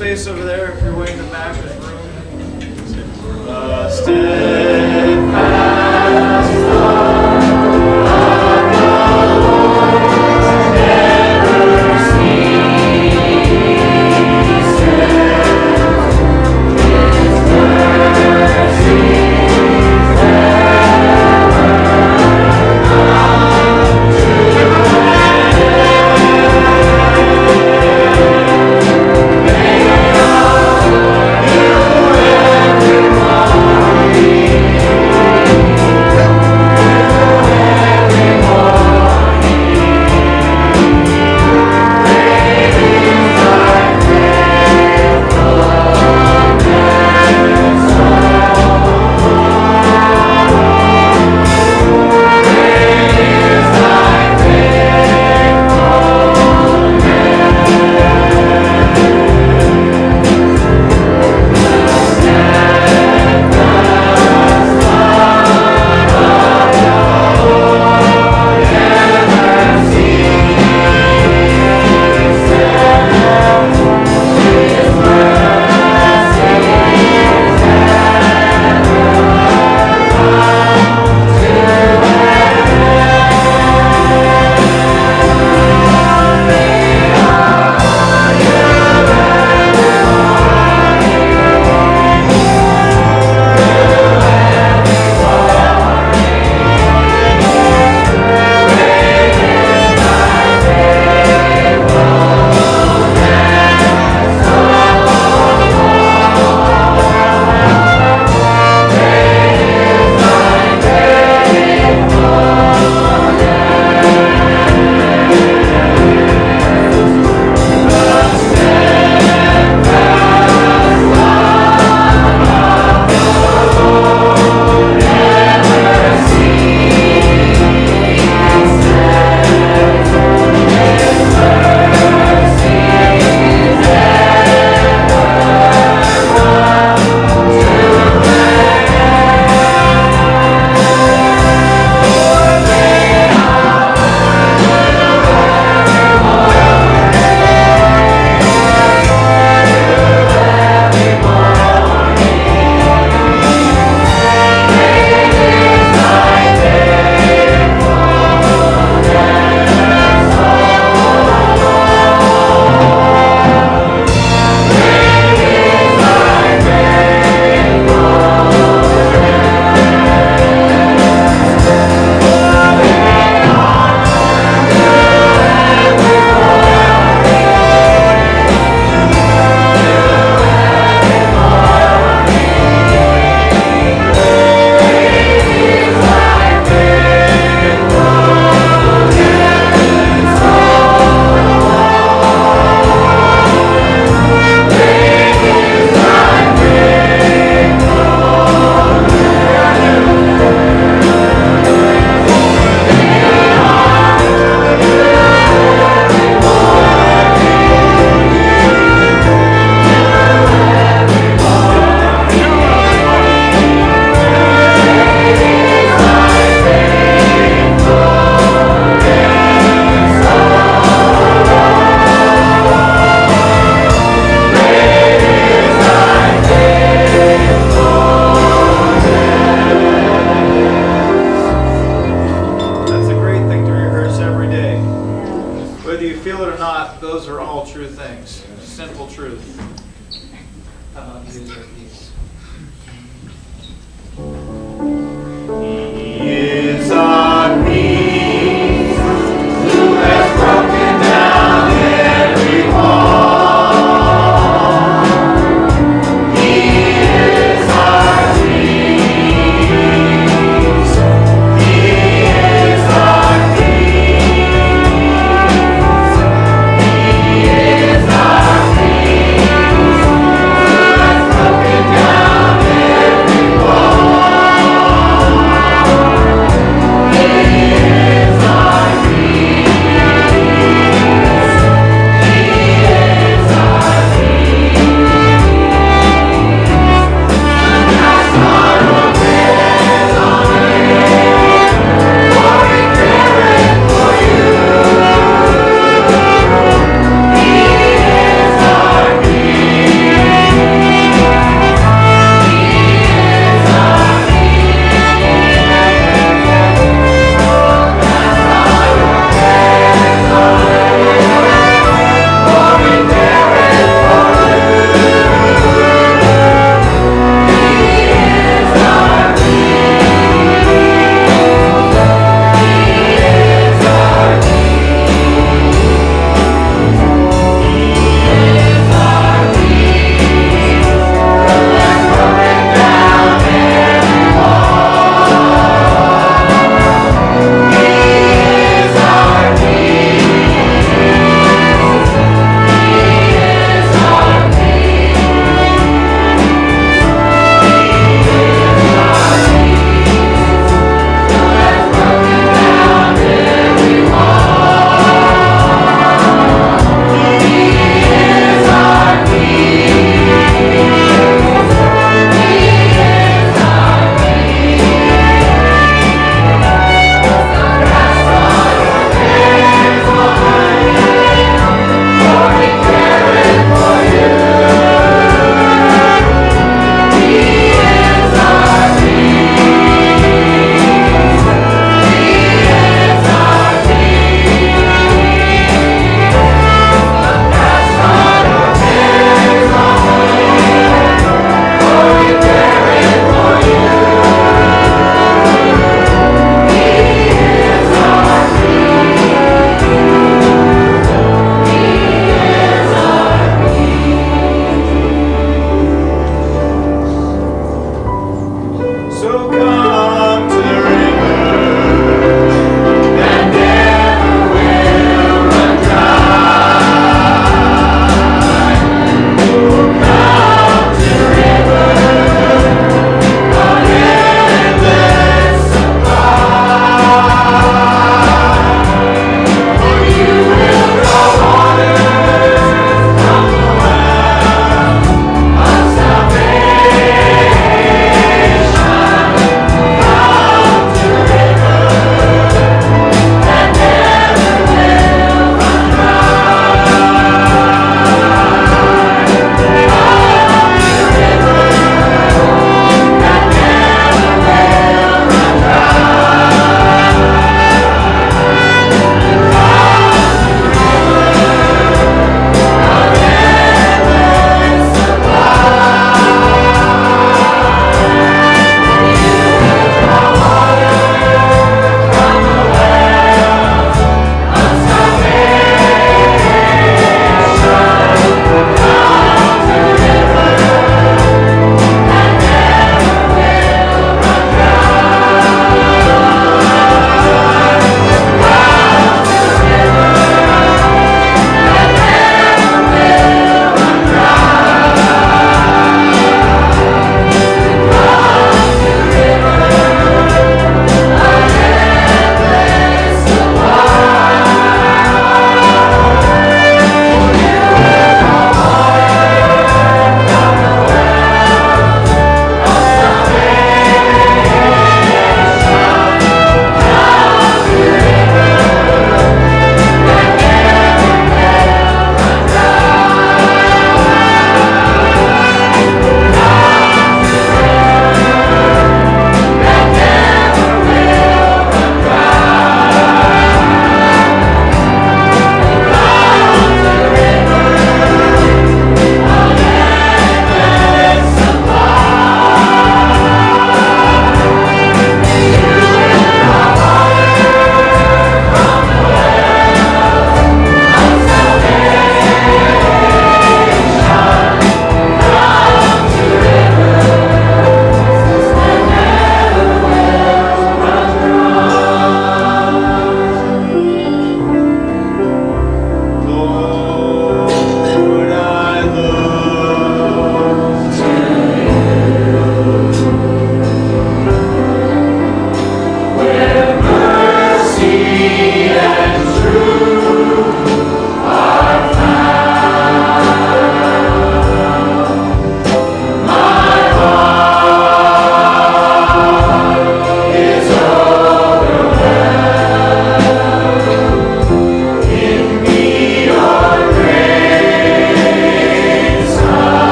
space over there if you're waiting in the back of the room. Uh,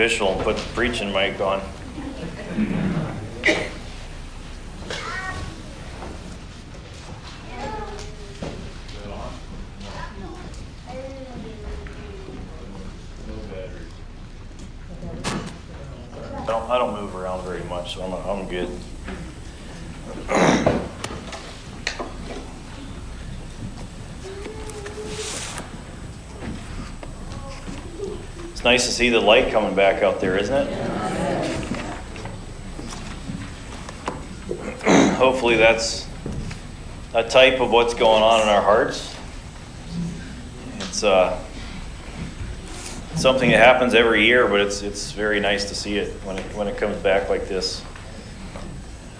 official and put the preaching mic on. I don't, move around very much, so I'm, I'm good. It's nice to see the light coming back out there, isn't it? Hopefully that's a type of what's going on in our hearts. It's uh, something that happens every year, but it's it's very nice to see it when it when it comes back like this.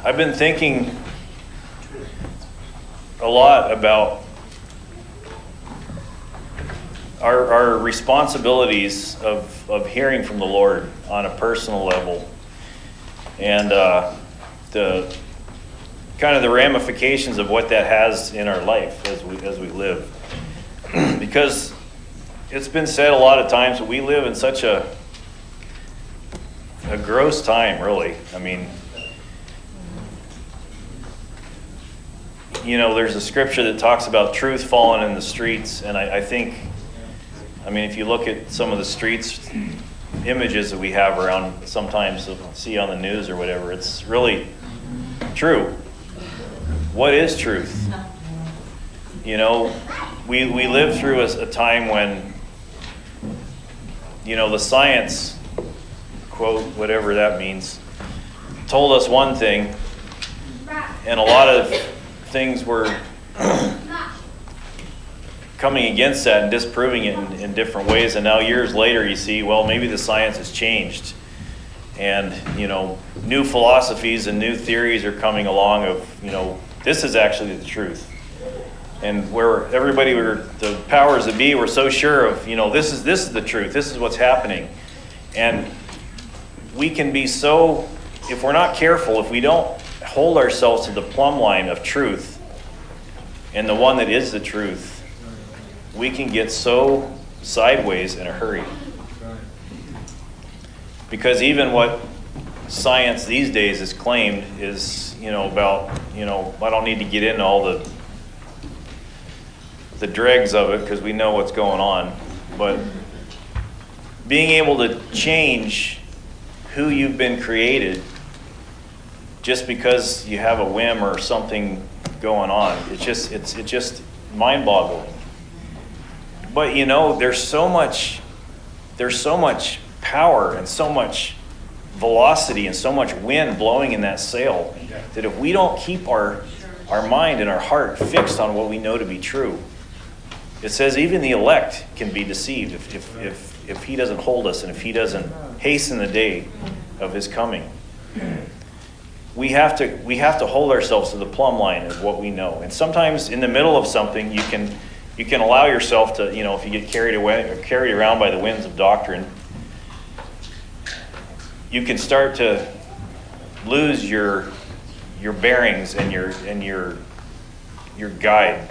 I've been thinking a lot about our, our responsibilities of, of hearing from the Lord on a personal level and uh, the kind of the ramifications of what that has in our life as we, as we live. because it's been said a lot of times we live in such a, a gross time, really. I mean, you know, there's a scripture that talks about truth falling in the streets, and I, I think I mean, if you look at some of the streets images that we have around sometimes see on the news or whatever, it's really true. What is truth? You know, we, we live through a, a time when, you know, the science, quote, whatever that means, told us one thing, and a lot of things were coming against that and disproving it in, in, different ways. And now, years later, you see, well, maybe the science has changed. And, you know, new philosophies and new theories are coming along of, you know, this is actually the truth. And where everybody were, the powers that be were so sure of, you know, this is, this is the truth, this is what's happening. And we can be so, if we're not careful, if we don't hold ourselves to the plumb line of truth and the one that is the truth, we can get so sideways in a hurry. Because even what science these days is claimed is, you know, about, you know, I don't need to get into all the the dregs of it because we know what's going on, but being able to change who you've been created just because you have a whim or something going on, it's just it's it's just mind-boggling. But you know, there's so much there's so much power and so much velocity and so much wind blowing in that sail that if we don't keep our our mind and our heart fixed on what we know to be true, it says even the elect can be deceived if, if, if, if he doesn't hold us and if he doesn't hasten the day of his coming. We have to we have to hold ourselves to the plumb line of what we know. And sometimes in the middle of something you can you can allow yourself to, you know, if you get carried away or carried around by the winds of doctrine, you can start to lose your your bearings and your and your your guide.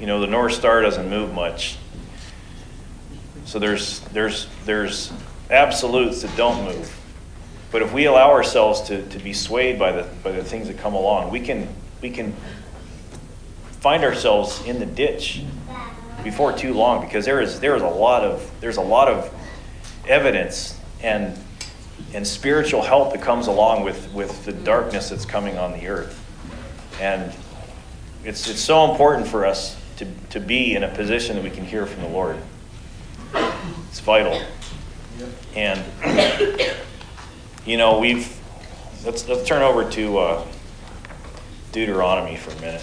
You know, the North Star doesn't move much. So there's there's there's absolutes that don't move. But if we allow ourselves to, to be swayed by the by the things that come along, we can we can find ourselves in the ditch before too long because there is there is a lot of there's a lot of evidence and and spiritual help that comes along with with the darkness that's coming on the earth. And it's it's so important for us to to be in a position that we can hear from the lord. It's vital. And you know we've let's let's turn over to uh, deuteronomy for a minute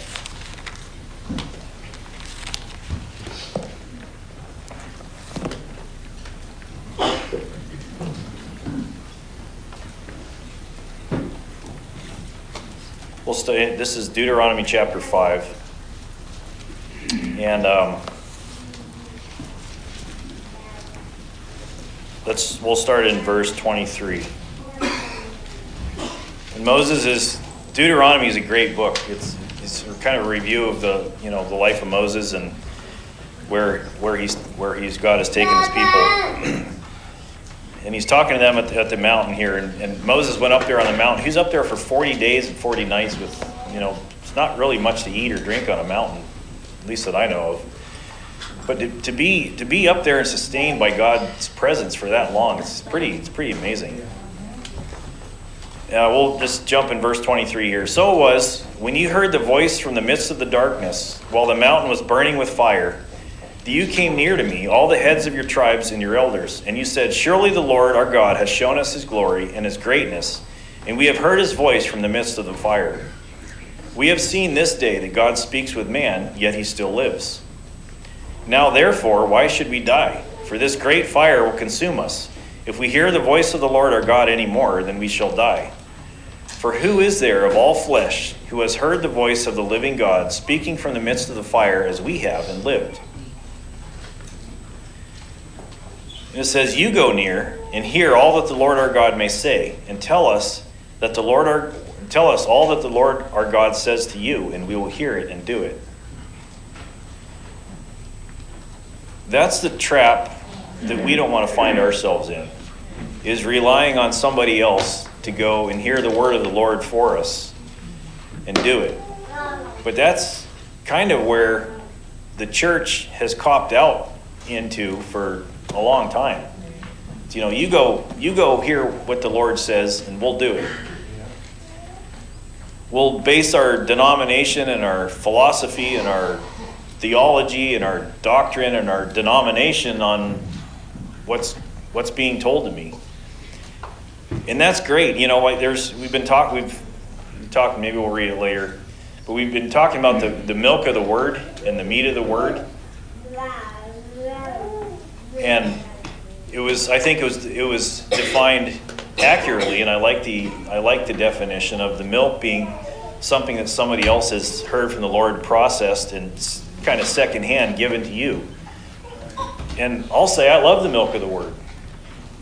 We'll. This is Deuteronomy chapter five, and um, let's. We'll start in verse twenty-three. And Moses is Deuteronomy is a great book. It's, it's kind of a review of the you know the life of Moses and where where he's where he's God has taken his people. And he's talking to them at the, at the mountain here. And, and Moses went up there on the mountain. He's up there for 40 days and 40 nights with you know it's not really much to eat or drink on a mountain, at least that I know of. But to, to be to be up there and sustained by God's presence for that long, it's pretty it's pretty amazing. Uh, we'll just jump in verse 23 here. So it was when you heard the voice from the midst of the darkness, while the mountain was burning with fire, you came near to me, all the heads of your tribes and your elders, and you said, Surely the Lord our God has shown us his glory and his greatness, and we have heard his voice from the midst of the fire. We have seen this day that God speaks with man, yet he still lives. Now, therefore, why should we die? For this great fire will consume us. If we hear the voice of the Lord our God any more, then we shall die. For who is there of all flesh who has heard the voice of the living God speaking from the midst of the fire as we have and lived? And it says, You go near and hear all that the Lord our God may say, and tell us that the Lord our tell us all that the Lord our God says to you, and we will hear it and do it. That's the trap that we don't want to find ourselves in, is relying on somebody else to go and hear the word of the Lord for us and do it. But that's kind of where the church has copped out into for a long time. You know, you go you go hear what the Lord says and we'll do it. We'll base our denomination and our philosophy and our theology and our doctrine and our denomination on what's what's being told to me and that's great. You know, there's we've been talking we've talked. Maybe we'll read it later, but we've been talking about the the milk of the word and the meat of the word, and it was I think it was it was defined accurately, and I like the I like the definition of the milk being something that somebody else has heard from the Lord, processed, and kind of secondhand given to you. And I'll say I love the milk of the word.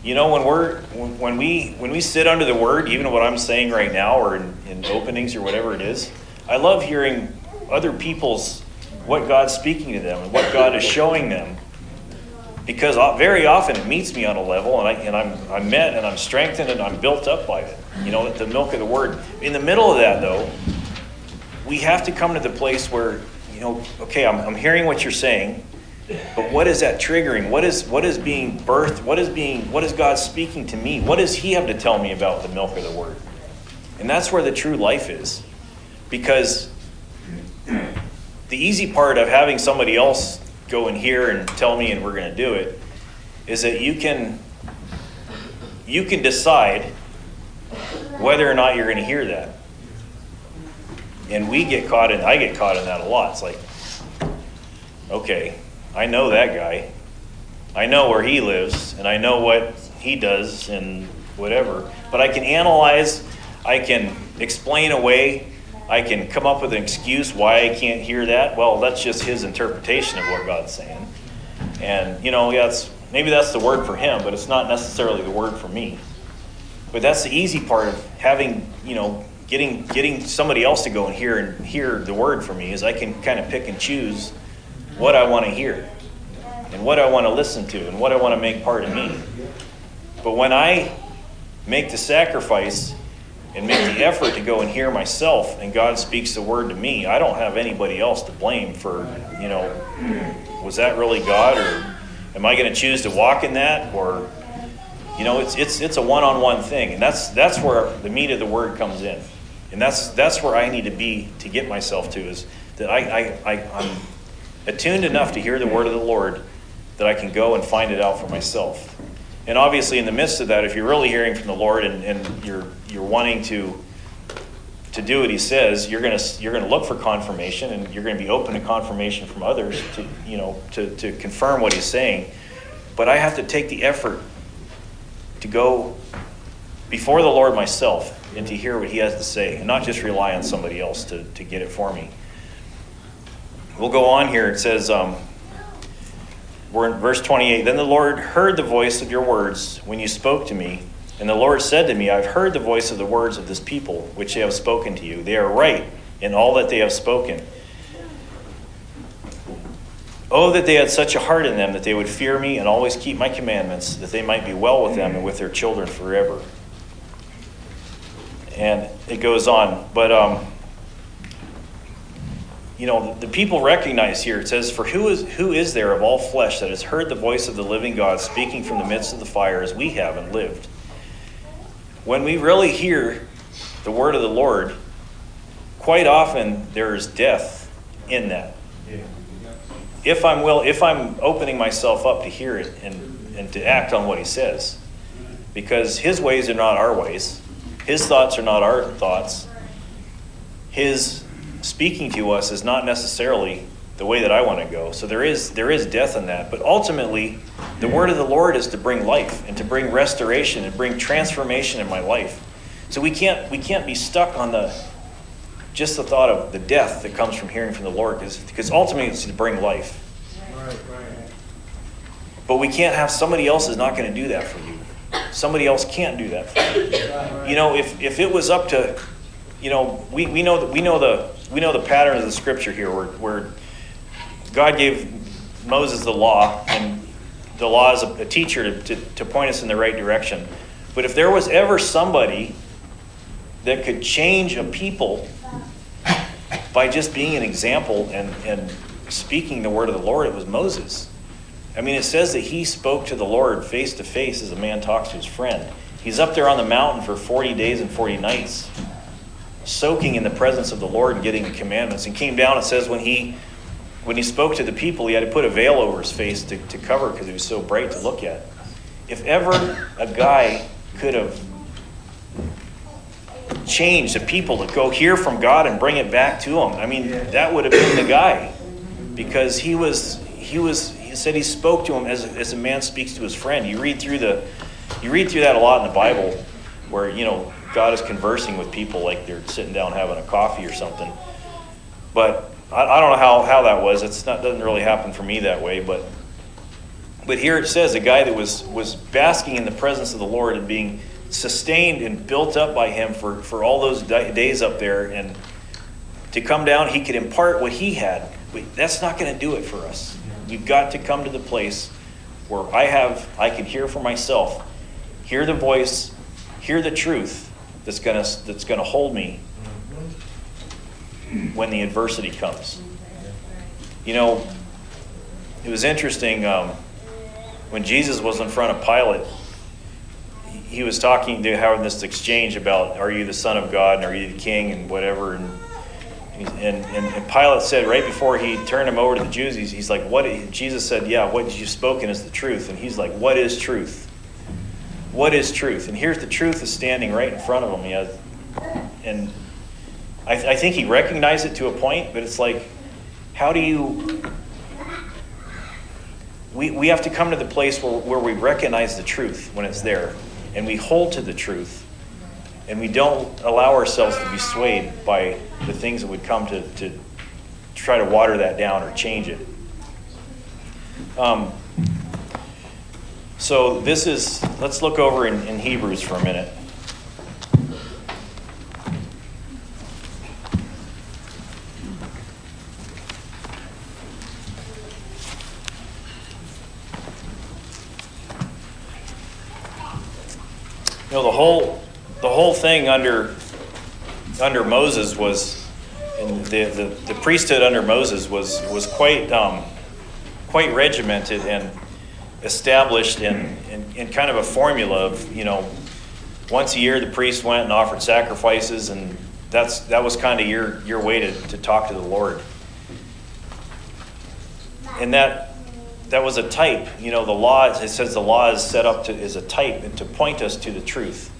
You know, when we're when we when we sit under the word, even what I'm saying right now, or in, in openings or whatever it is, I love hearing other people's what God's speaking to them and what God is showing them. Because very often it meets me on a level, and, I, and I'm, I'm met and I'm strengthened and I'm built up by it. You know, the milk of the word. In the middle of that, though, we have to come to the place where, you know, okay, I'm, I'm hearing what you're saying, but what is that triggering? What is what is being birthed? What is being what is God speaking to me? What does he have to tell me about the milk of the word? And that's where the true life is. Because the easy part of having somebody else go in here and tell me and we're going to do it is that you can you can decide whether or not you're going to hear that. And we get caught in I get caught in that a lot. It's like okay, I know that guy. I know where he lives and I know what he does and whatever. But I can analyze, I can explain away, I can come up with an excuse why I can't hear that. Well, that's just his interpretation of what God's saying. And, you know, yeah, maybe that's the word for him, but it's not necessarily the word for me. But that's the easy part of having, you know, getting getting somebody else to go and hear and hear the word for me is I can kind of pick and choose what I want to hear and what I want to listen to and what I want to make part of me. But when I make the sacrifice and make the effort to go and hear myself and God speaks the word to me, I don't have anybody else to blame for, you know, was that really God or am I going to choose to walk in that or you know, it's it's it's a one-on-one thing and that's that's where the meat of the word comes in. And that's that's where I need to be to get myself to is that I, I, I I'm attuned enough to hear the word of the Lord that I can go and find it out for myself. And obviously, in the midst of that, if you're really hearing from the Lord and, and you're you're wanting to to do what He says, you're gonna you're gonna look for confirmation, and you're gonna be open to confirmation from others to you know to to confirm what He's saying. But I have to take the effort to go before the Lord myself and to hear what He has to say, and not just rely on somebody else to to get it for me. We'll go on here. It says, um, verse 28. Then the Lord heard the voice of your words when you spoke to me And the Lord said to me, I've heard the voice of the words of this people, which they have spoken to you. They are right in all that they have spoken. Oh, that they had such a heart in them that they would fear me and always keep my commandments, that they might be well with them and with their children forever. And it goes on. But, um, you know, the people recognize here, it says, For who is, who is there of all flesh that has heard the voice of the living God speaking from the midst of the fire as we have and lived? When we really hear the word of the Lord, quite often there is death in that. If I'm will, if I'm opening myself up to hear it and, and to act on what he says, because his ways are not our ways, his thoughts are not our thoughts, his speaking to us is not necessarily the way that I want to go. So there is there is death in that, but ultimately, the word of the Lord is to bring life and to bring restoration and bring transformation in my life. So we can't we can't be stuck on the just the thought of the death that comes from hearing from the Lord, because ultimately it's to bring life. But we can't have somebody else is not going to do that for you. Somebody else can't do that for you. You know, if, if it was up to, you know, we, we know that we know the we know the pattern of the scripture here where, where God gave Moses the law, and the law is a, a teacher to, to, to point us in the right direction. But if there was ever somebody that could change a people by just being an example and, and speaking the word of the Lord, it was Moses. I mean, it says that he spoke to the Lord face to face as a man talks to his friend. He's up there on the mountain for 40 days and 40 nights, soaking in the presence of the Lord and getting the commandments. And came down, it says, when he when he spoke to the people, he had to put a veil over his face to, to cover because it was so bright to look at. If ever a guy could have changed the people to go hear from God and bring it back to him, I mean, that would have been the guy because he was he was he said he spoke to him as, as a man speaks to his friend. You read through the you read through that a lot in the Bible where you know God is conversing with people like they're sitting down having a coffee or something. But I, I don't know how, how that was. Not doesn't really happen for me that way, but but here it says a guy that was was basking in the presence of the Lord and being sustained and built up by him for, for all those days up there and to come down he could impart what he had but that's not going to do it for us we've got to come to the place where i have i can hear for myself hear the voice hear the truth that's to that's to hold me when the adversity comes. You know it was interesting um, when jesus was in front of pilate he was talking to having this exchange about are you the son of god and are you the king and whatever? And and, and, and pilate said right before he turned him over to the jews he's, he's like what jesus said yeah what you've spoken is the truth. And he's like what is truth what is truth? And here's the truth is standing right in front of him. He has, and I, I think he recognized it to a point but it's like how do you we, we have to come to the place where, where we recognize the truth when it's there. And we hold to the truth. And we don't allow ourselves to be swayed by the things that would come to, to try to water that down or change it. Um, so this is, let's look over in, in Hebrews for a minute. You know, the whole the whole thing under under Moses was and the, the, the priesthood under Moses was was quite um, quite regimented and established in, in, in kind of a formula of you know once a year the priest went and offered sacrifices and that's that was kind of your your way to, to talk to the Lord and that that was a type. You know, the law, it says the law is set up to, is a type and to point us to the truth.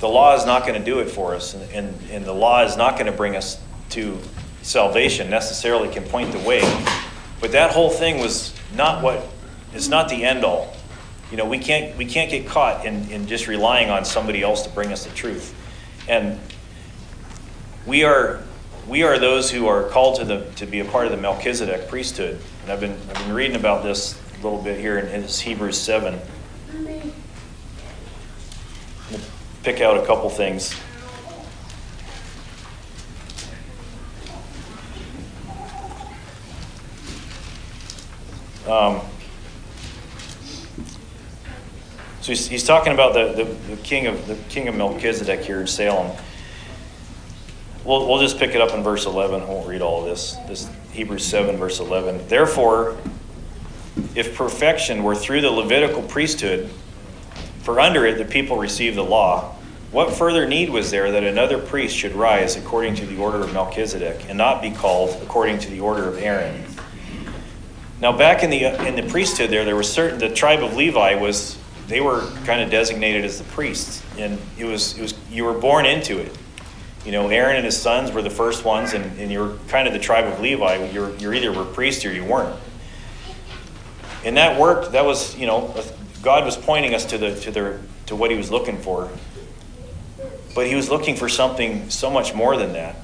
The law is not going to do it for us, and, and, and the law is not going to bring us to salvation, necessarily can point the way. But that whole thing was not what, it's not the end all. You know, we can't, we can't get caught in, in just relying on somebody else to bring us the truth. And we are, we are those who are called to, the, to be a part of the Melchizedek priesthood. And I've been, I've been reading about this a little bit here in, in Hebrews 7. pick out a couple things. Um, so he's, he's talking about the, the, the king of the king of Melchizedek here in Salem. We'll, we'll just pick it up in verse 11. I won't read all of this. This Hebrews 7, verse 11. Therefore, if perfection were through the Levitical priesthood, for under it the people received the law, what further need was there that another priest should rise according to the order of Melchizedek and not be called according to the order of Aaron? Now, back in the in the priesthood, there there was certain the tribe of Levi was they were kind of designated as the priests, and it was it was you were born into it. You know, Aaron and his sons were the first ones, and, and you're kind of the tribe of Levi. You're you're either were priests or you weren't. And that worked. That was you know God was pointing us to the to the to what He was looking for. But He was looking for something so much more than that.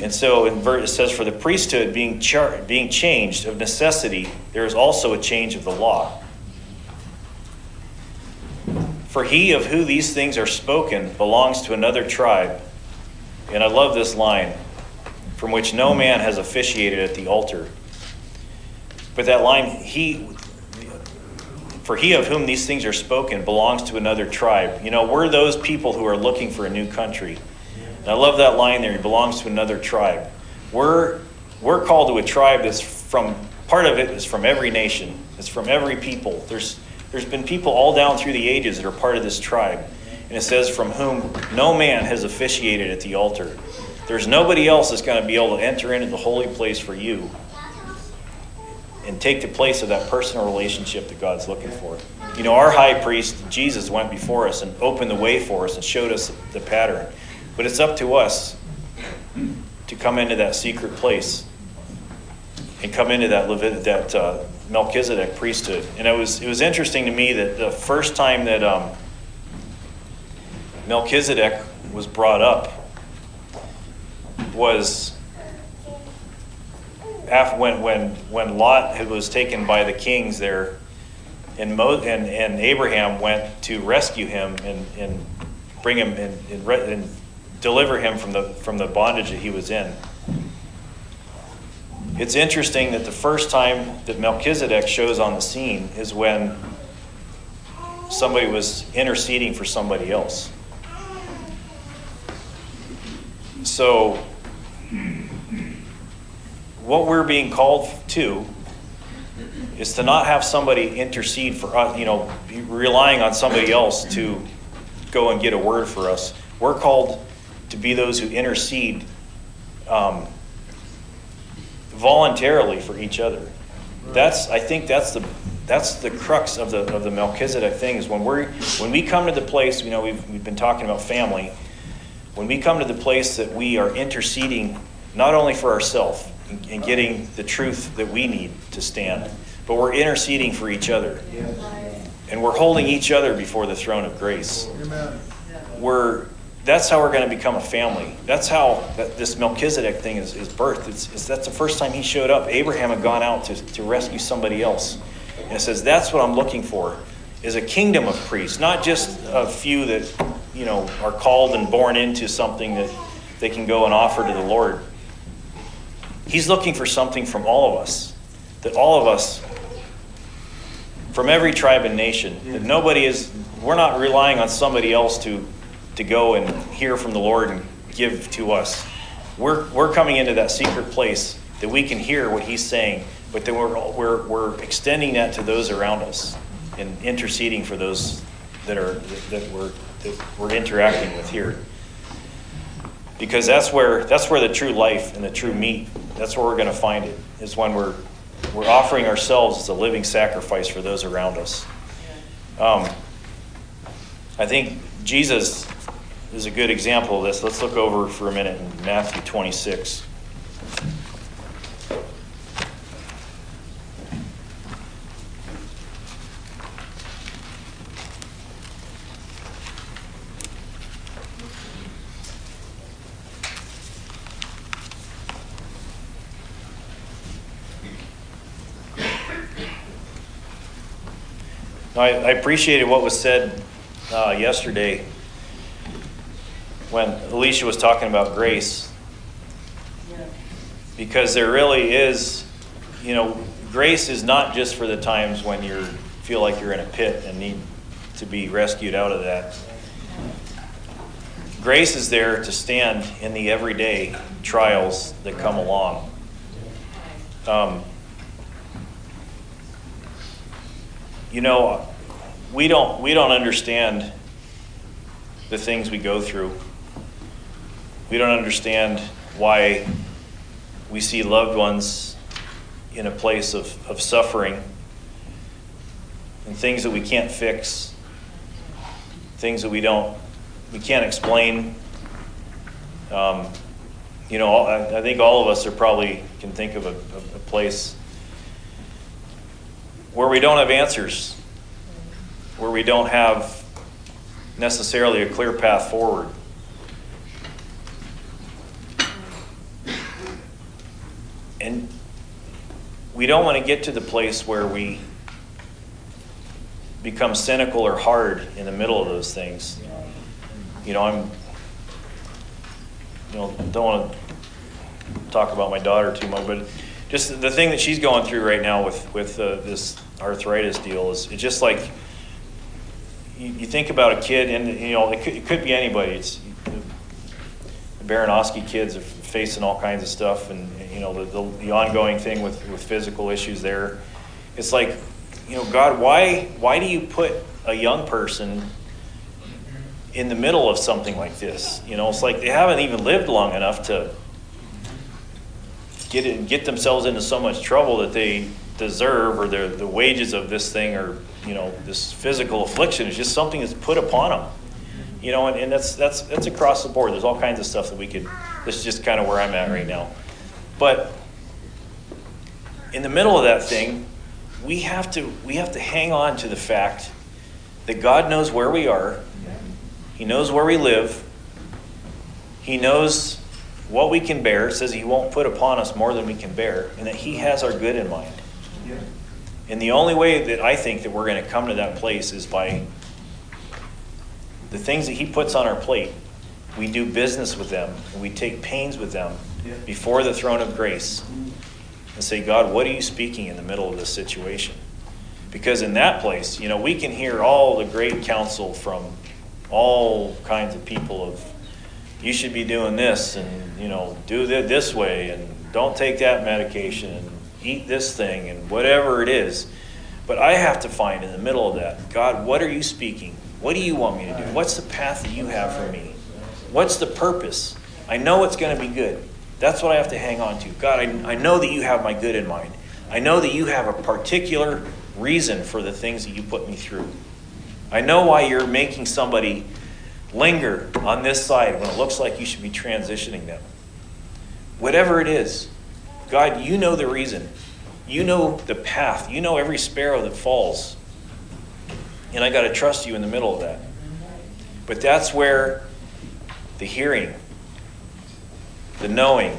And so it says, For the priesthood being, char- being changed of necessity, there is also a change of the law. For he of who these things are spoken belongs to another tribe. And I love this line from which no man has officiated at the altar. But that line, he, for he of whom these things are spoken belongs to another tribe. You know, we're those people who are looking for a new country. And I love that line there. He belongs to another tribe. We're, we're called to a tribe that's from, part of it is from every nation, it's from every people. There's, there's been people all down through the ages that are part of this tribe. And it says, from whom no man has officiated at the altar. There's nobody else that's going to be able to enter into the holy place for you and take the place of that personal relationship that God's looking for. You know, our high priest, Jesus, went before us and opened the way for us and showed us the pattern. But it's up to us to come into that secret place and come into that Levit- that uh, Melchizedek priesthood. And it was it was interesting to me that the first time that um, Melchizedek was brought up was after, when when when Lot was taken by the kings there, and Mo, and, and Abraham went to rescue him and, and bring him and, and, re- and deliver him from the from the bondage that he was in. It's interesting that the first time that Melchizedek shows on the scene is when somebody was interceding for somebody else. So, what we're being called to is to not have somebody intercede for us, you know, relying on somebody else to go and get a word for us. We're called to be those who intercede um, voluntarily for each other. That's I think that's the that's the crux of the of the Melchizedek thing is when we're when we come to the place you know we've we've been talking about family. When we come to the place that we are interceding not only for ourselves and, and getting the truth that we need to stand but we're interceding for each other. And we're holding each other before the throne of grace. We're that's how we're going to become a family. That's how that, this Melchizedek thing is, is birthed. It's, it's, that's the first time he showed up. Abraham had gone out to, to rescue somebody else. And it says, that's what I'm looking for, is a kingdom of priests, not just a few that, you know, are called and born into something that they can go and offer to the Lord. He's looking for something from all of us, that all of us, from every tribe and nation, that nobody is, we're not relying on somebody else to to go and hear from the Lord and give to us. We're, we're coming into that secret place that we can hear what He's saying, but then we're, we're, we're extending that to those around us and interceding for those that, are, that, we're, that we're interacting with here. Because that's where, that's where the true life and the true meat, that's where we're going to find it, is when we're, we're offering ourselves as a living sacrifice for those around us. Um, I think Jesus is a good example of this. Let's look over for a minute in Matthew 26. I, appreciated what was said uh, yesterday when Alicia was talking about grace. Because there really is, you know, grace is not just for the times when you feel like you're in a pit and need to be rescued out of that. Grace is there to stand in the everyday trials that come along. Um, you know, we don't we don't understand the things we go through. We don't understand why we see loved ones in a place of, of suffering and things that we can't fix, things that we don't we can't explain. Um, you know, I, I, think all of us are probably can think of a, a place where we don't have answers, where we don't have necessarily a clear path forward. And we don't want to get to the place where we become cynical or hard in the middle of those things. You know, I'm, you know, don't want to talk about my daughter too much, but just the thing that she's going through right now with with uh, this arthritis deal is it's just like you, you, think about a kid, and you know it could, it could be anybody. It's the Baranowski kids are facing all kinds of stuff, and you know the, the, the ongoing thing with with physical issues there. It's like, you know, God, why why do you put a young person in the middle of something like this? You know, it's like they haven't even lived long enough to get it, get themselves into so much trouble that they deserve, or the the wages of this thing, or you know, this physical affliction is just something that's put upon them. You know, and, and that's that's that's across the board. There's all kinds of stuff that we could. This is just kind of where I'm at right now, but in the middle of that thing, we have to we have to hang on to the fact that God knows where we are. He knows where we live. He knows what we can bear, says he won't put upon us more than we can bear, and that he has our good in mind. And the only way that I think that we're going to come to that place is by the things that he puts on our plate. We do business with them, and we take pains with them before the throne of grace and say, God, what are you speaking in the middle of this situation? Because in that place, you know, we can hear all the great counsel from all kinds of people of you should be doing this and you know do it this way and don't take that medication and eat this thing and whatever it is. But i have to find in the middle of that god what are you speaking? What do you want me to do? What's the path that you have for me? What's the purpose? I know it's going to be good that's what i have to hang on to god I, I know that you have my good in mind i know that you have a particular reason for the things that you put me through i know why you're making somebody linger on this side when it looks like you should be transitioning them. Whatever it is, God, you know the reason. You know the path. You know every sparrow that falls. And I got to trust you in the middle of that. But that's where the hearing, the knowing,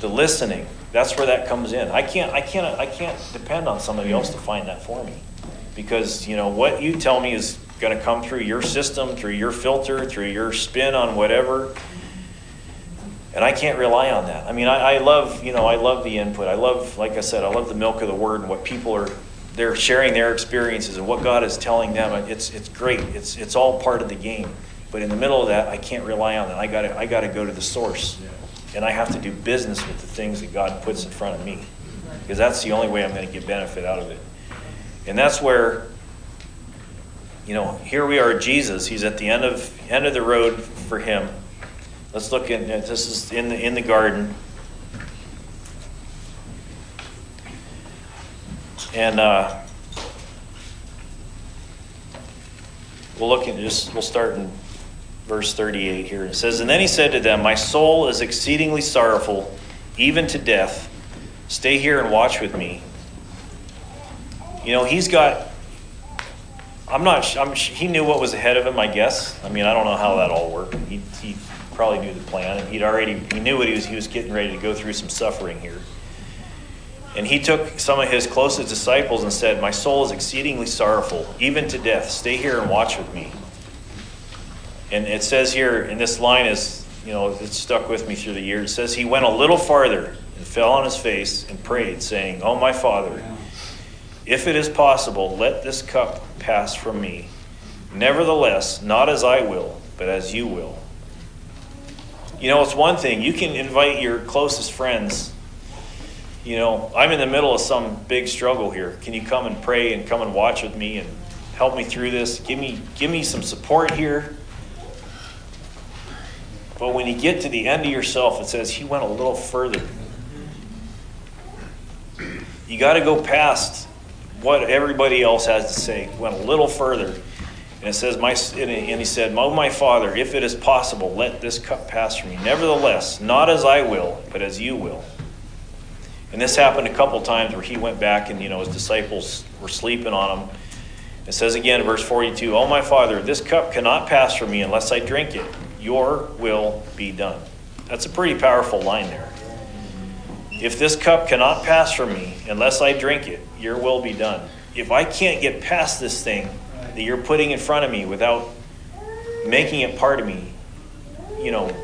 the listening, that's where that comes in. I can't I can't I can't depend on somebody else to find that for me. Because, you know, what you tell me is going to come through your system, through your filter, through your spin on whatever. And I can't rely on that. I mean, I, I, love, you know, I love the input. I love, like I said, I love the milk of the word and what people are, they're sharing their experiences and what God is telling them. It's, it's great. It's, it's all part of the game. But in the middle of that, I can't rely on that. I got I got to go to the source, and I have to do business with the things that God puts in front of me, because that's the only way I'm going to get benefit out of it. And that's where you know, here we are, Jesus. He's at the end of end of the road for him. Let's look at this is in the in the garden. And uh, we'll look at just we'll start in verse 38 here. It says, And then he said to them, My soul is exceedingly sorrowful, even to death. Stay here and watch with me. You know, he's got I'm not. I'm, he knew what was ahead of him. I guess. I mean, I don't know how that all worked. He, he probably knew the plan, and he'd already he knew what he was. He was getting ready to go through some suffering here. And he took some of his closest disciples and said, "My soul is exceedingly sorrowful, even to death. Stay here and watch with me." And it says here, and this line is, you know, it's stuck with me through the years. It says, He went a little farther and fell on his face and prayed, saying, Oh, my Father, if it is possible, let this cup pass from me. Nevertheless, not as I will, but as you will. You know, it's one thing. You can invite your closest friends. You know, I'm in the middle of some big struggle here. Can you come and pray and come and watch with me and help me through this? Give me give me some support here. But when you get to the end of yourself, it says he went a little further. You got to go past what everybody else has to say. Went a little further. And it says, my, and he said, Oh, my father, if it is possible, let this cup pass from me. Nevertheless, not as I will, but as you will. And this happened a couple times where he went back and, you know, his disciples were sleeping on him. It says again, verse 42, Oh, my father, this cup cannot pass from me unless I drink it. Your will be done. That's a pretty powerful line there. If this cup cannot pass from me unless I drink it, your will be done. If I can't get past this thing, that you're putting in front of me without making it part of me, you know,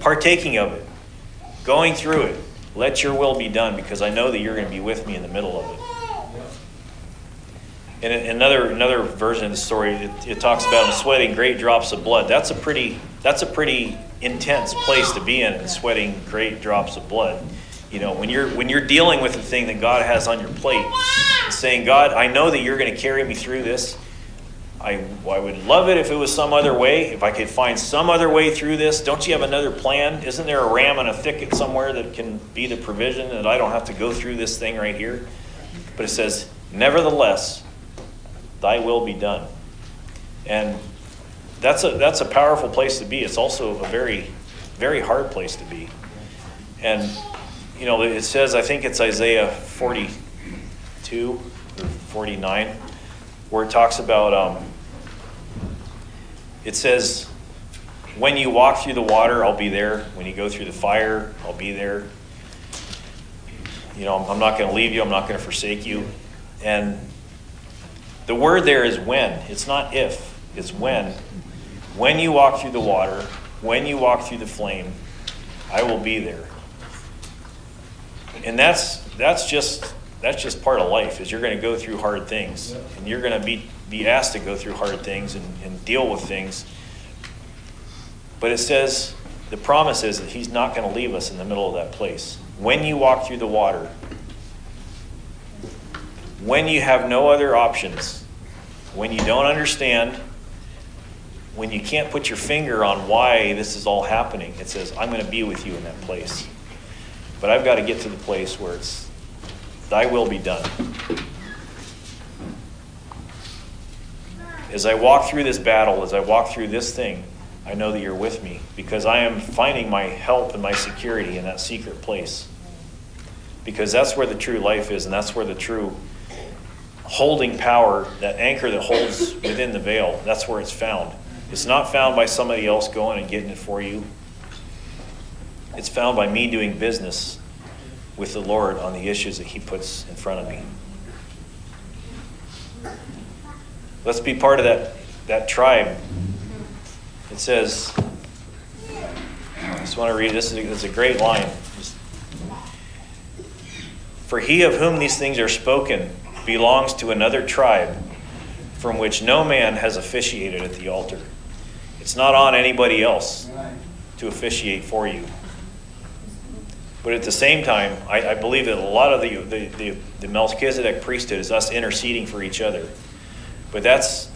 partaking of it, going through it. Let your will be done because I know that you're going to be with me in the middle of it. And another another version of the story, it, it talks about him sweating great drops of blood. That's a pretty that's a pretty intense place to be in, and sweating great drops of blood. You know, when you're when you're dealing with the thing that God has on your plate, saying, God, I know that you're going to carry me through this. I, I would love it if it was some other way, if I could find some other way through this. Don't you have another plan? Isn't there a ram in a thicket somewhere that can be the provision that I don't have to go through this thing right here? But it says, Nevertheless, thy will be done. And that's a, that's a powerful place to be. It's also a very, very hard place to be. And, you know, it says, I think it's Isaiah 42 or 49 where it talks about, um, it says, when you walk through the water, I'll be there. When you go through the fire, I'll be there. You know, I'm not going to leave you, I'm not going to forsake you. And the word there is when. It's not if, it's when. When you walk through the water, when you walk through the flame, I will be there. And that's that's just that's just part of life is you're going to go through hard things and you're going to be, be asked to go through hard things and, and deal with things but it says the promise is that he's not going to leave us in the middle of that place when you walk through the water when you have no other options when you don't understand when you can't put your finger on why this is all happening it says i'm going to be with you in that place but i've got to get to the place where it's Thy will be done. As I walk through this battle, as I walk through this thing, I know that you're with me because I am finding my help and my security in that secret place. Because that's where the true life is, and that's where the true holding power, that anchor that holds within the veil, that's where it's found. It's not found by somebody else going and getting it for you. It's found by me doing business with the Lord on the issues that He puts in front of me. Let's be part of that, that tribe. It says, I just want to read this. It's a great line. For he of whom these things are spoken belongs to another tribe from which no man has officiated at the altar. It's not on anybody else to officiate for you. But at the same time, I, I believe that a lot of the, the, the, the Melchizedek priesthood is us interceding for each other. But that's,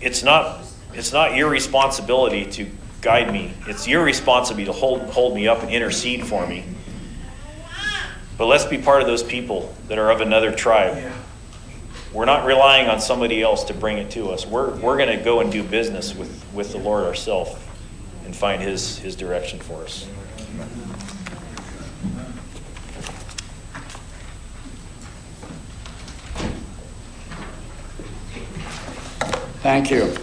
it's not, it's not your responsibility to guide me. It's your responsibility to hold, hold me up and intercede for me. But let's be part of those people that are of another tribe. We're not relying on somebody else to bring it to us. We're, we're going to go and do business with, with the Lord ourselves and find his, his direction for us. Thank you.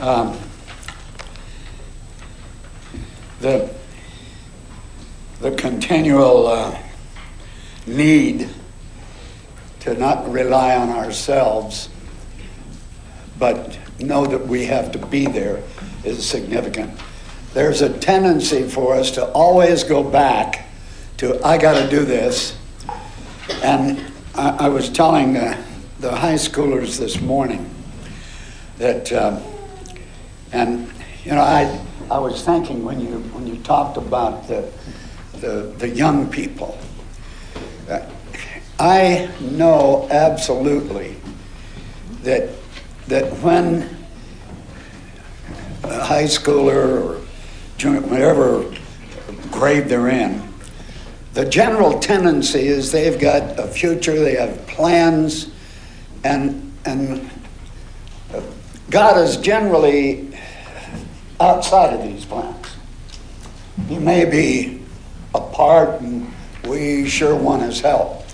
Um, the, the continual uh, need to not rely on ourselves but know that we have to be there is significant. There's a tendency for us to always go back to, I got to do this. And I, I was telling the, the high schoolers this morning that, um, and you know, I, I was thinking when you when you talked about the the, the young people, uh, I know absolutely that that when a high schooler or junior, whatever grade they're in, the general tendency is they've got a future, they have plans, and and God is generally outside of these plans. He may be a part, and we sure want his help.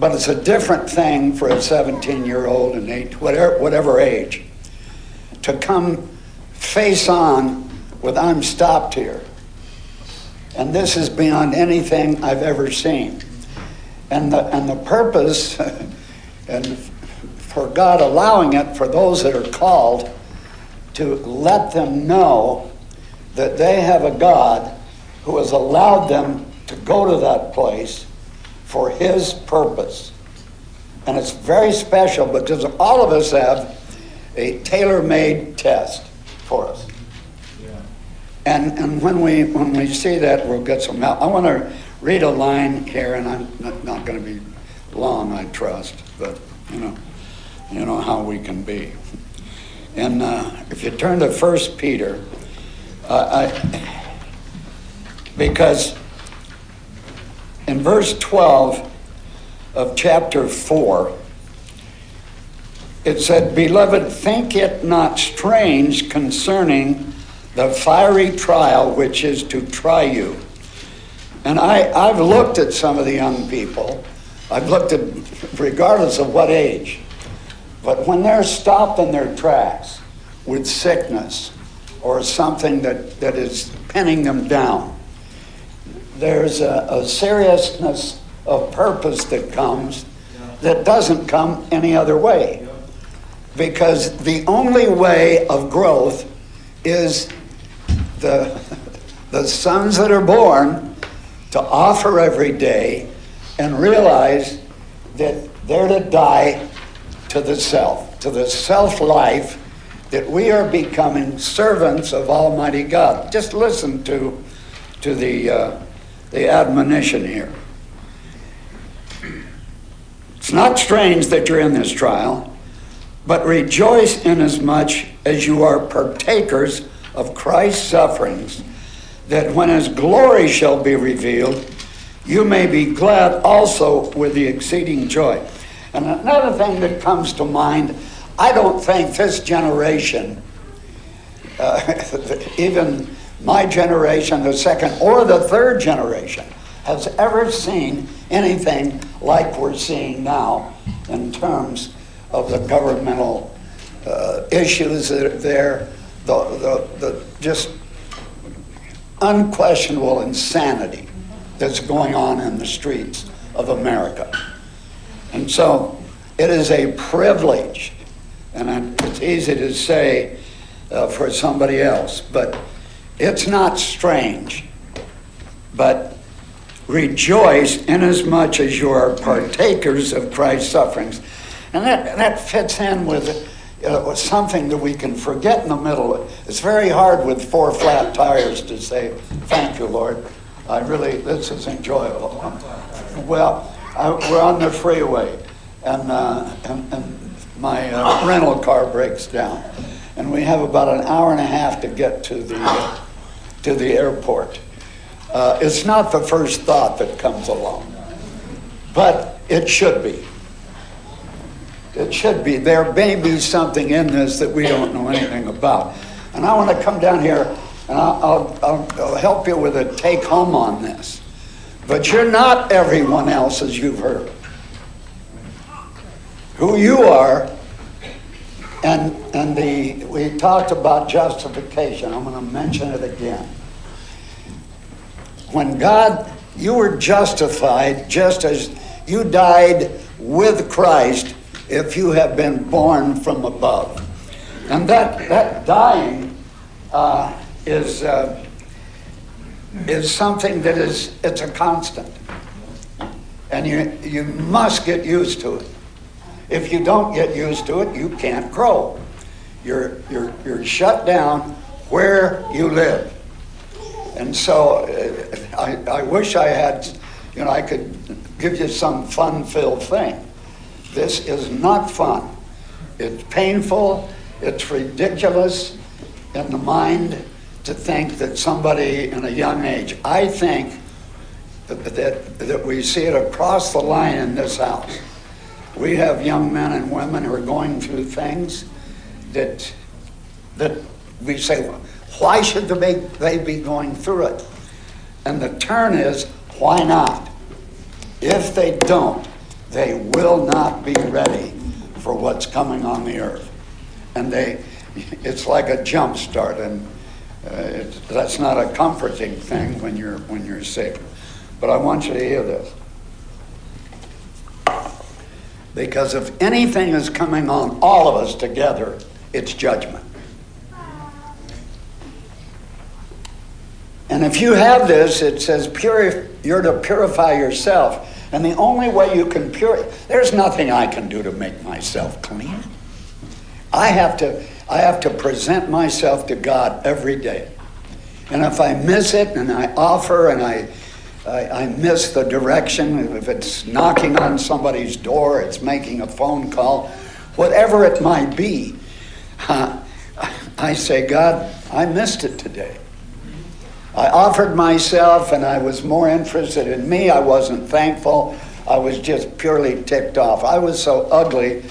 But it's a different thing for a 17 year old and eight, whatever, whatever age to come face on with I'm stopped here. And this is beyond anything I've ever seen. And the, and the purpose, and for God allowing it for those that are called, to let them know that they have a God who has allowed them to go to that place for His purpose. And it's very special because all of us have a tailor made test for us. And, and when, we, when we see that, we'll get some help. I want to read a line here, and I'm not, not going to be long, I trust, but you know, you know how we can be. And uh, if you turn to First Peter, uh, I, because in verse 12 of chapter 4, it said, Beloved, think it not strange concerning the fiery trial which is to try you. And I, I've looked at some of the young people. I've looked at, regardless of what age, but when they're stopped in their tracks with sickness or something that, that is pinning them down, there's a, a seriousness of purpose that comes that doesn't come any other way. Because the only way of growth is the, the sons that are born to offer every day and realize that they're to die to the self, to the self life, that we are becoming servants of Almighty God. Just listen to, to the, uh, the admonition here. It's not strange that you're in this trial, but rejoice inasmuch as you are partakers of Christ's sufferings, that when his glory shall be revealed, you may be glad also with the exceeding joy. And another thing that comes to mind, I don't think this generation, uh, even my generation, the second or the third generation, has ever seen anything like we're seeing now in terms of the governmental uh, issues that are there, the, the, the just unquestionable insanity that's going on in the streets of America. And so it is a privilege, and it's easy to say uh, for somebody else, but it's not strange. But rejoice inasmuch as much as you are partakers of Christ's sufferings. And that, that fits in with, uh, with something that we can forget in the middle. It's very hard with four flat tires to say, Thank you, Lord. I really, this is enjoyable. Well, I, we're on the freeway, and, uh, and, and my uh, rental car breaks down. And we have about an hour and a half to get to the, uh, to the airport. Uh, it's not the first thought that comes along, but it should be. It should be. There may be something in this that we don't know anything about. And I want to come down here and I'll, I'll, I'll help you with a take home on this. But you're not everyone else as you've heard. Who you are, and, and the, we talked about justification. I'm going to mention it again. When God, you were justified just as you died with Christ if you have been born from above. And that, that dying uh, is, uh, is something that is, it's a constant. And you, you must get used to it. If you don't get used to it, you can't grow. You're, you're, you're shut down where you live. And so uh, I, I wish I had, you know, I could give you some fun filled thing. This is not fun. It's painful, it's ridiculous in the mind to think that somebody in a young age, I think that, that, that we see it across the line in this house. We have young men and women who are going through things that, that we say, why should they, be going through it? And the turn is, why not? If they don't, they will not be ready for what's coming on the earth. And they, it's like a jump start, and uh, that's not a comforting thing when you're, when you're sick. But I want you to hear this. Because if anything is coming on all of us together, it's judgment. And if you have this, it says purif- you're to purify yourself. And the only way you can purify, there's nothing I can do to make myself clean. I have to, I have to present myself to God every day. And if I miss it and I offer and I, I, I miss the direction, if it's knocking on somebody's door, it's making a phone call, whatever it might be, uh, I say, God, I missed it today. I offered myself and I was more interested in me. I wasn't thankful. I was just purely ticked off. I was so ugly.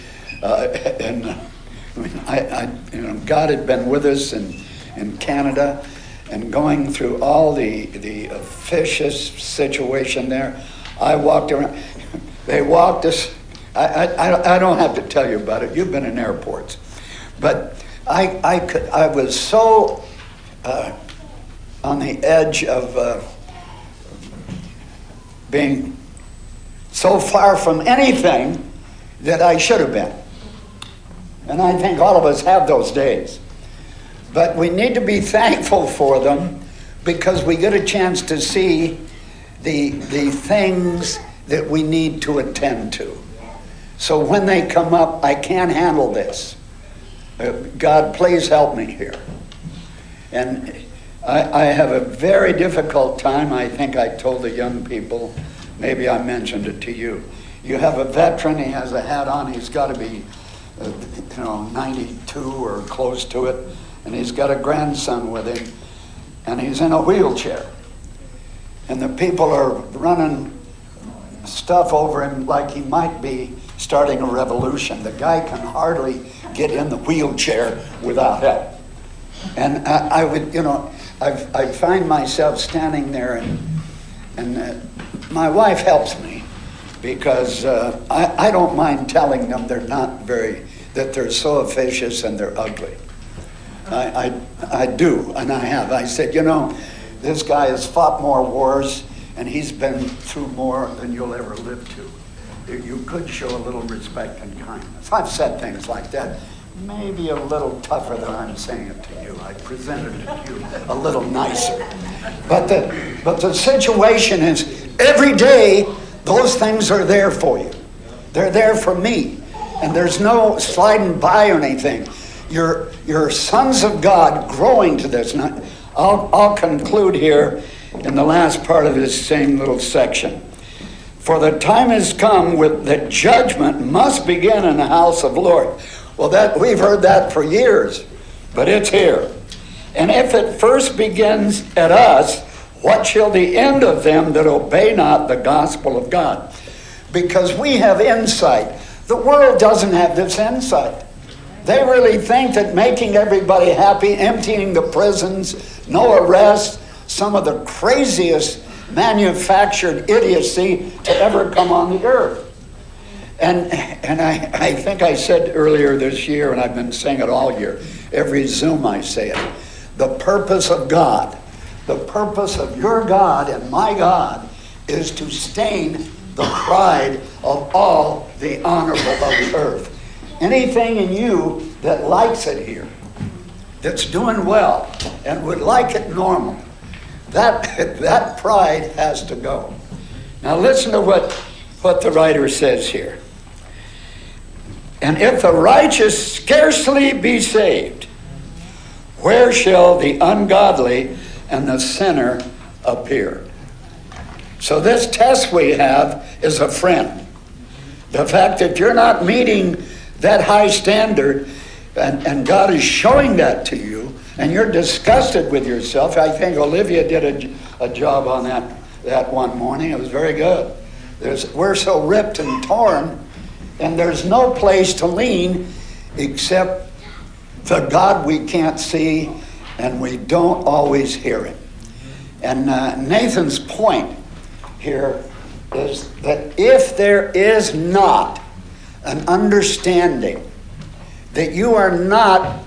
Uh, and I mean, I, I, you know, God had been with us in, in Canada and going through all the, the officious situation there. I walked around. They walked us. I, I, I don't have to tell you about it. You've been in airports. But I, I, could, I was so. Uh, on the edge of uh, being so far from anything that I should have been. And I think all of us have those days. But we need to be thankful for them because we get a chance to see the, the things that we need to attend to. So when they come up, I can't handle this. Uh, God, please help me here. And I, I have a very difficult time. I think I told the young people, maybe I mentioned it to you. You have a veteran, he has a hat on, he's got to be, uh, you know, 92 or close to it, and he's got a grandson with him, and he's in a wheelchair. And the people are running stuff over him like he might be starting a revolution. The guy can hardly get in the wheelchair without help. And I, I would, you know, I, I find myself standing there, and, and uh, my wife helps me because uh, I, I don't mind telling them they're not very, that they're so officious and they're ugly. I, I, I do, and I have. I said, you know, this guy has fought more wars and he's been through more than you'll ever live to. You could show a little respect and kindness. I've said things like that maybe a little tougher than I'm saying it to you. I presented it to you a little nicer. But the, but the situation is every day those things are there for you. They're there for me. And there's no sliding by or anything. You're, sons of God growing to this. Now, I'll, I'll conclude here in the last part of this same little section. For the time has come with that judgment must begin in the house of the Lord. Well, that we've heard that for years, but it's here. And if it first begins at us, what shall the end of them that obey not the gospel of God? Because we have insight. The world doesn't have this insight. They really think that making everybody happy, emptying the prisons, no arrest, some of the craziest manufactured idiocy to ever come on the earth. And, and I, I think I said earlier this year, and I've been saying it all year, every Zoom I say it, the purpose of God, the purpose of your God and my God is to stain the pride of all the honorable of the earth. Anything in you that likes it here, that's doing well, and would like it normal. That, that pride has to go. Now listen to what, what the writer says here. And if the righteous scarcely be saved, where shall the ungodly and the sinner appear? So, this test we have is a friend. The fact that you're not meeting that high standard, and, and God is showing that to you, and you're disgusted with yourself. I think Olivia did a, a job on that, that one morning. It was very good. There's, we're so ripped and torn, and there's no place to lean except the God we can't see and we don't always hear Him. And uh, Nathan's point here is that if there is not an understanding that you are not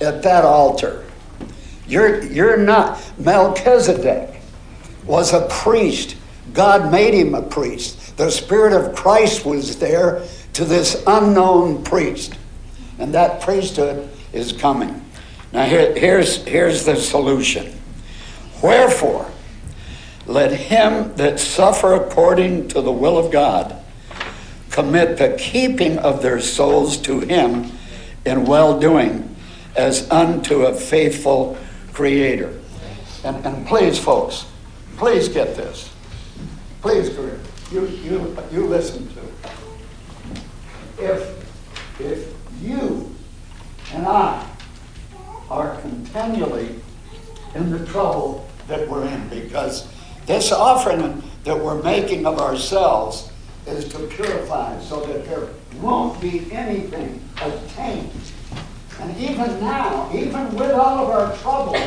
at that altar, you're, you're not. Melchizedek was a priest. God made him a priest. The Spirit of Christ was there to this unknown priest. And that priesthood is coming. Now, here, here's, here's the solution. Wherefore, let him that suffer according to the will of God commit the keeping of their souls to him in well doing as unto a faithful creator. And, and please, folks, please get this. Please, Greer, you, you, you listen to it. If, if you and I are continually in the trouble that we're in because this offering that we're making of ourselves is to purify so that there won't be anything attained. And even now, even with all of our trouble,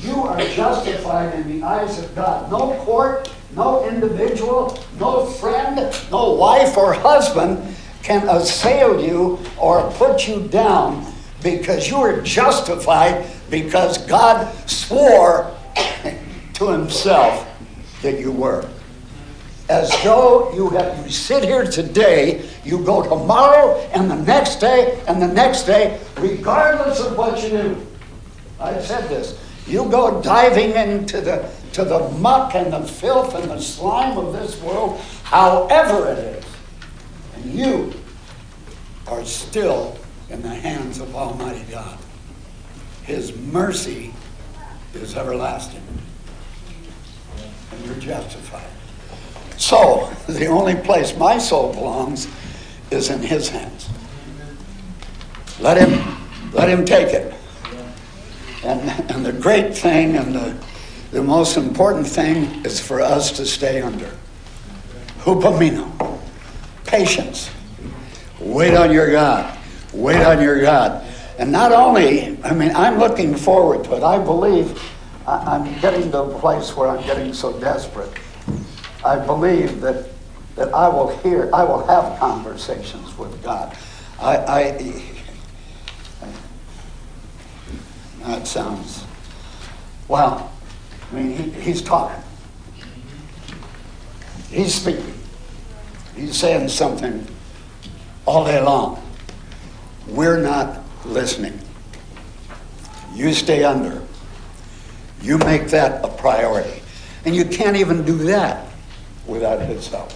you are justified in the eyes of God. No court, no individual, no friend, no wife or husband can assail you or put you down because you are justified because God swore to himself that you were. As though you have you sit here today, you go tomorrow and the next day and the next day, regardless of what you do. I've said this. You go diving into the to the muck and the filth and the slime of this world, however it is, and you are still in the hands of Almighty God. His mercy is everlasting. And you're justified. So, the only place my soul belongs is in His hands. Let Him, let Him take it. And, and the great thing and the, the most important thing is for us to stay under. Hupomeno. Patience. Wait on your God. Wait on your God. And not only, I mean, I'm looking forward to it. I believe I'm getting to a place where I'm getting so desperate. I believe that, that I will hear, I will have conversations with God. I, I that sounds, well, I mean, he, he's talking. He's speaking. He's saying something all day long. We're not listening. You stay under. You make that a priority. And you can't even do that without His help.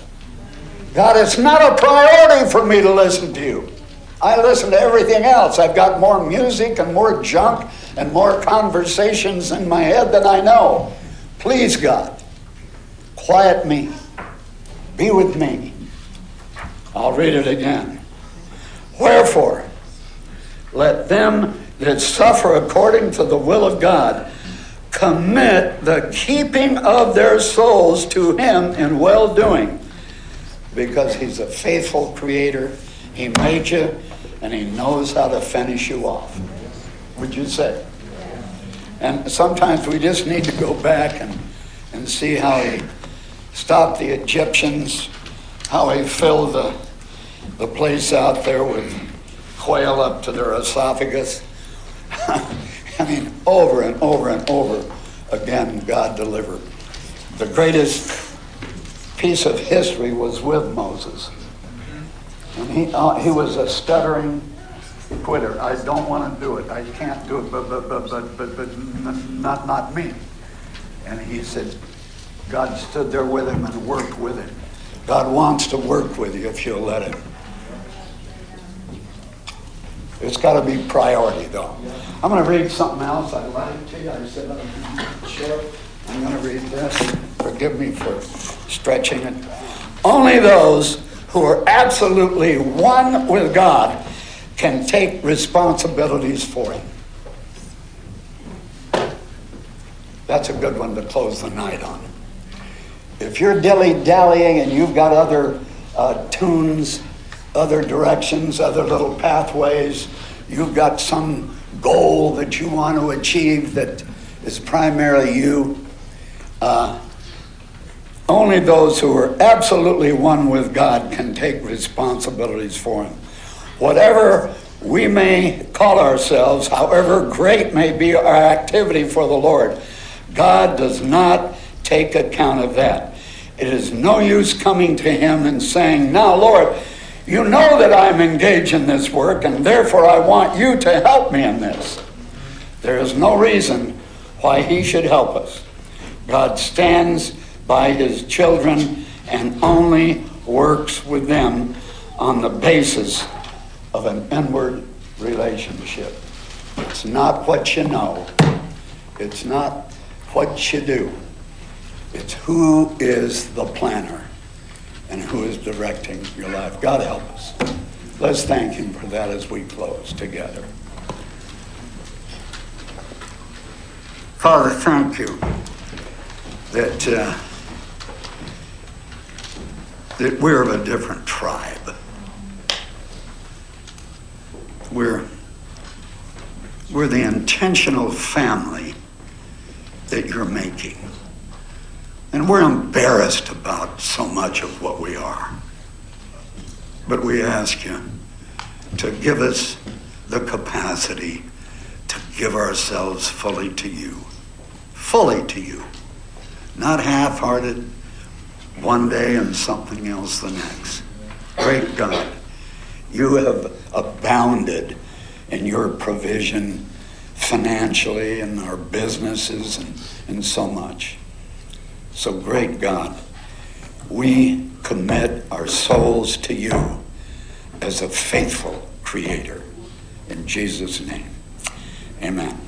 God, it's not a priority for me to listen to you. I listen to everything else. I've got more music and more junk and more conversations in my head than I know. Please, God, quiet me. Be with me. I'll read it again. Wherefore, let them that suffer according to the will of God commit the keeping of their souls to Him in well doing, because He's a faithful Creator. He made you, and He knows how to finish you off. Would you say? And sometimes we just need to go back and, and see how He stopped the Egyptians, how He filled the, the place out there with quail up to their esophagus. I mean, over and over and over again, God delivered. The greatest piece of history was with Moses. And he, uh, he was a stuttering, quitter. I don't want to do it. I can't do it, but, but, but, but, but, but not, not me. And he said, God stood there with him and worked with him. God wants to work with you if you'll let him. It's got to be priority, though. I'm going to read something else. I lied to you. I said I'd be short. I'm going to read this. Forgive me for stretching it. Only those who are absolutely one with God can take responsibilities for Him. That's a good one to close the night on. If you're dilly dallying and you've got other uh, tunes, other directions, other little pathways, you've got some goal that you want to achieve that is primarily you, uh, only those who are absolutely one with God can take responsibilities for Him. Whatever we may call ourselves, however great may be our activity for the Lord, God does not take account of that. It is no use coming to Him and saying, Now, Lord, you know that I'm engaged in this work, and therefore I want you to help me in this. There is no reason why He should help us. God stands by His children and only works with them on the basis of an inward relationship. It's not what you know, it's not what you do. It's who is the planner and who is directing your life. God help us. Let's thank Him for that as we close together. Father, thank you that, uh, that we're of a different tribe. We're, we're the intentional family that you're making. And we're embarrassed about so much of what we are. But we ask you to give us the capacity to give ourselves fully to you. Fully to you. Not half hearted, one day and something else the next. Great God, you have abounded in your provision financially in our businesses and, and so much. So, great God, we commit our souls to you as a faithful creator. In Jesus' name, amen.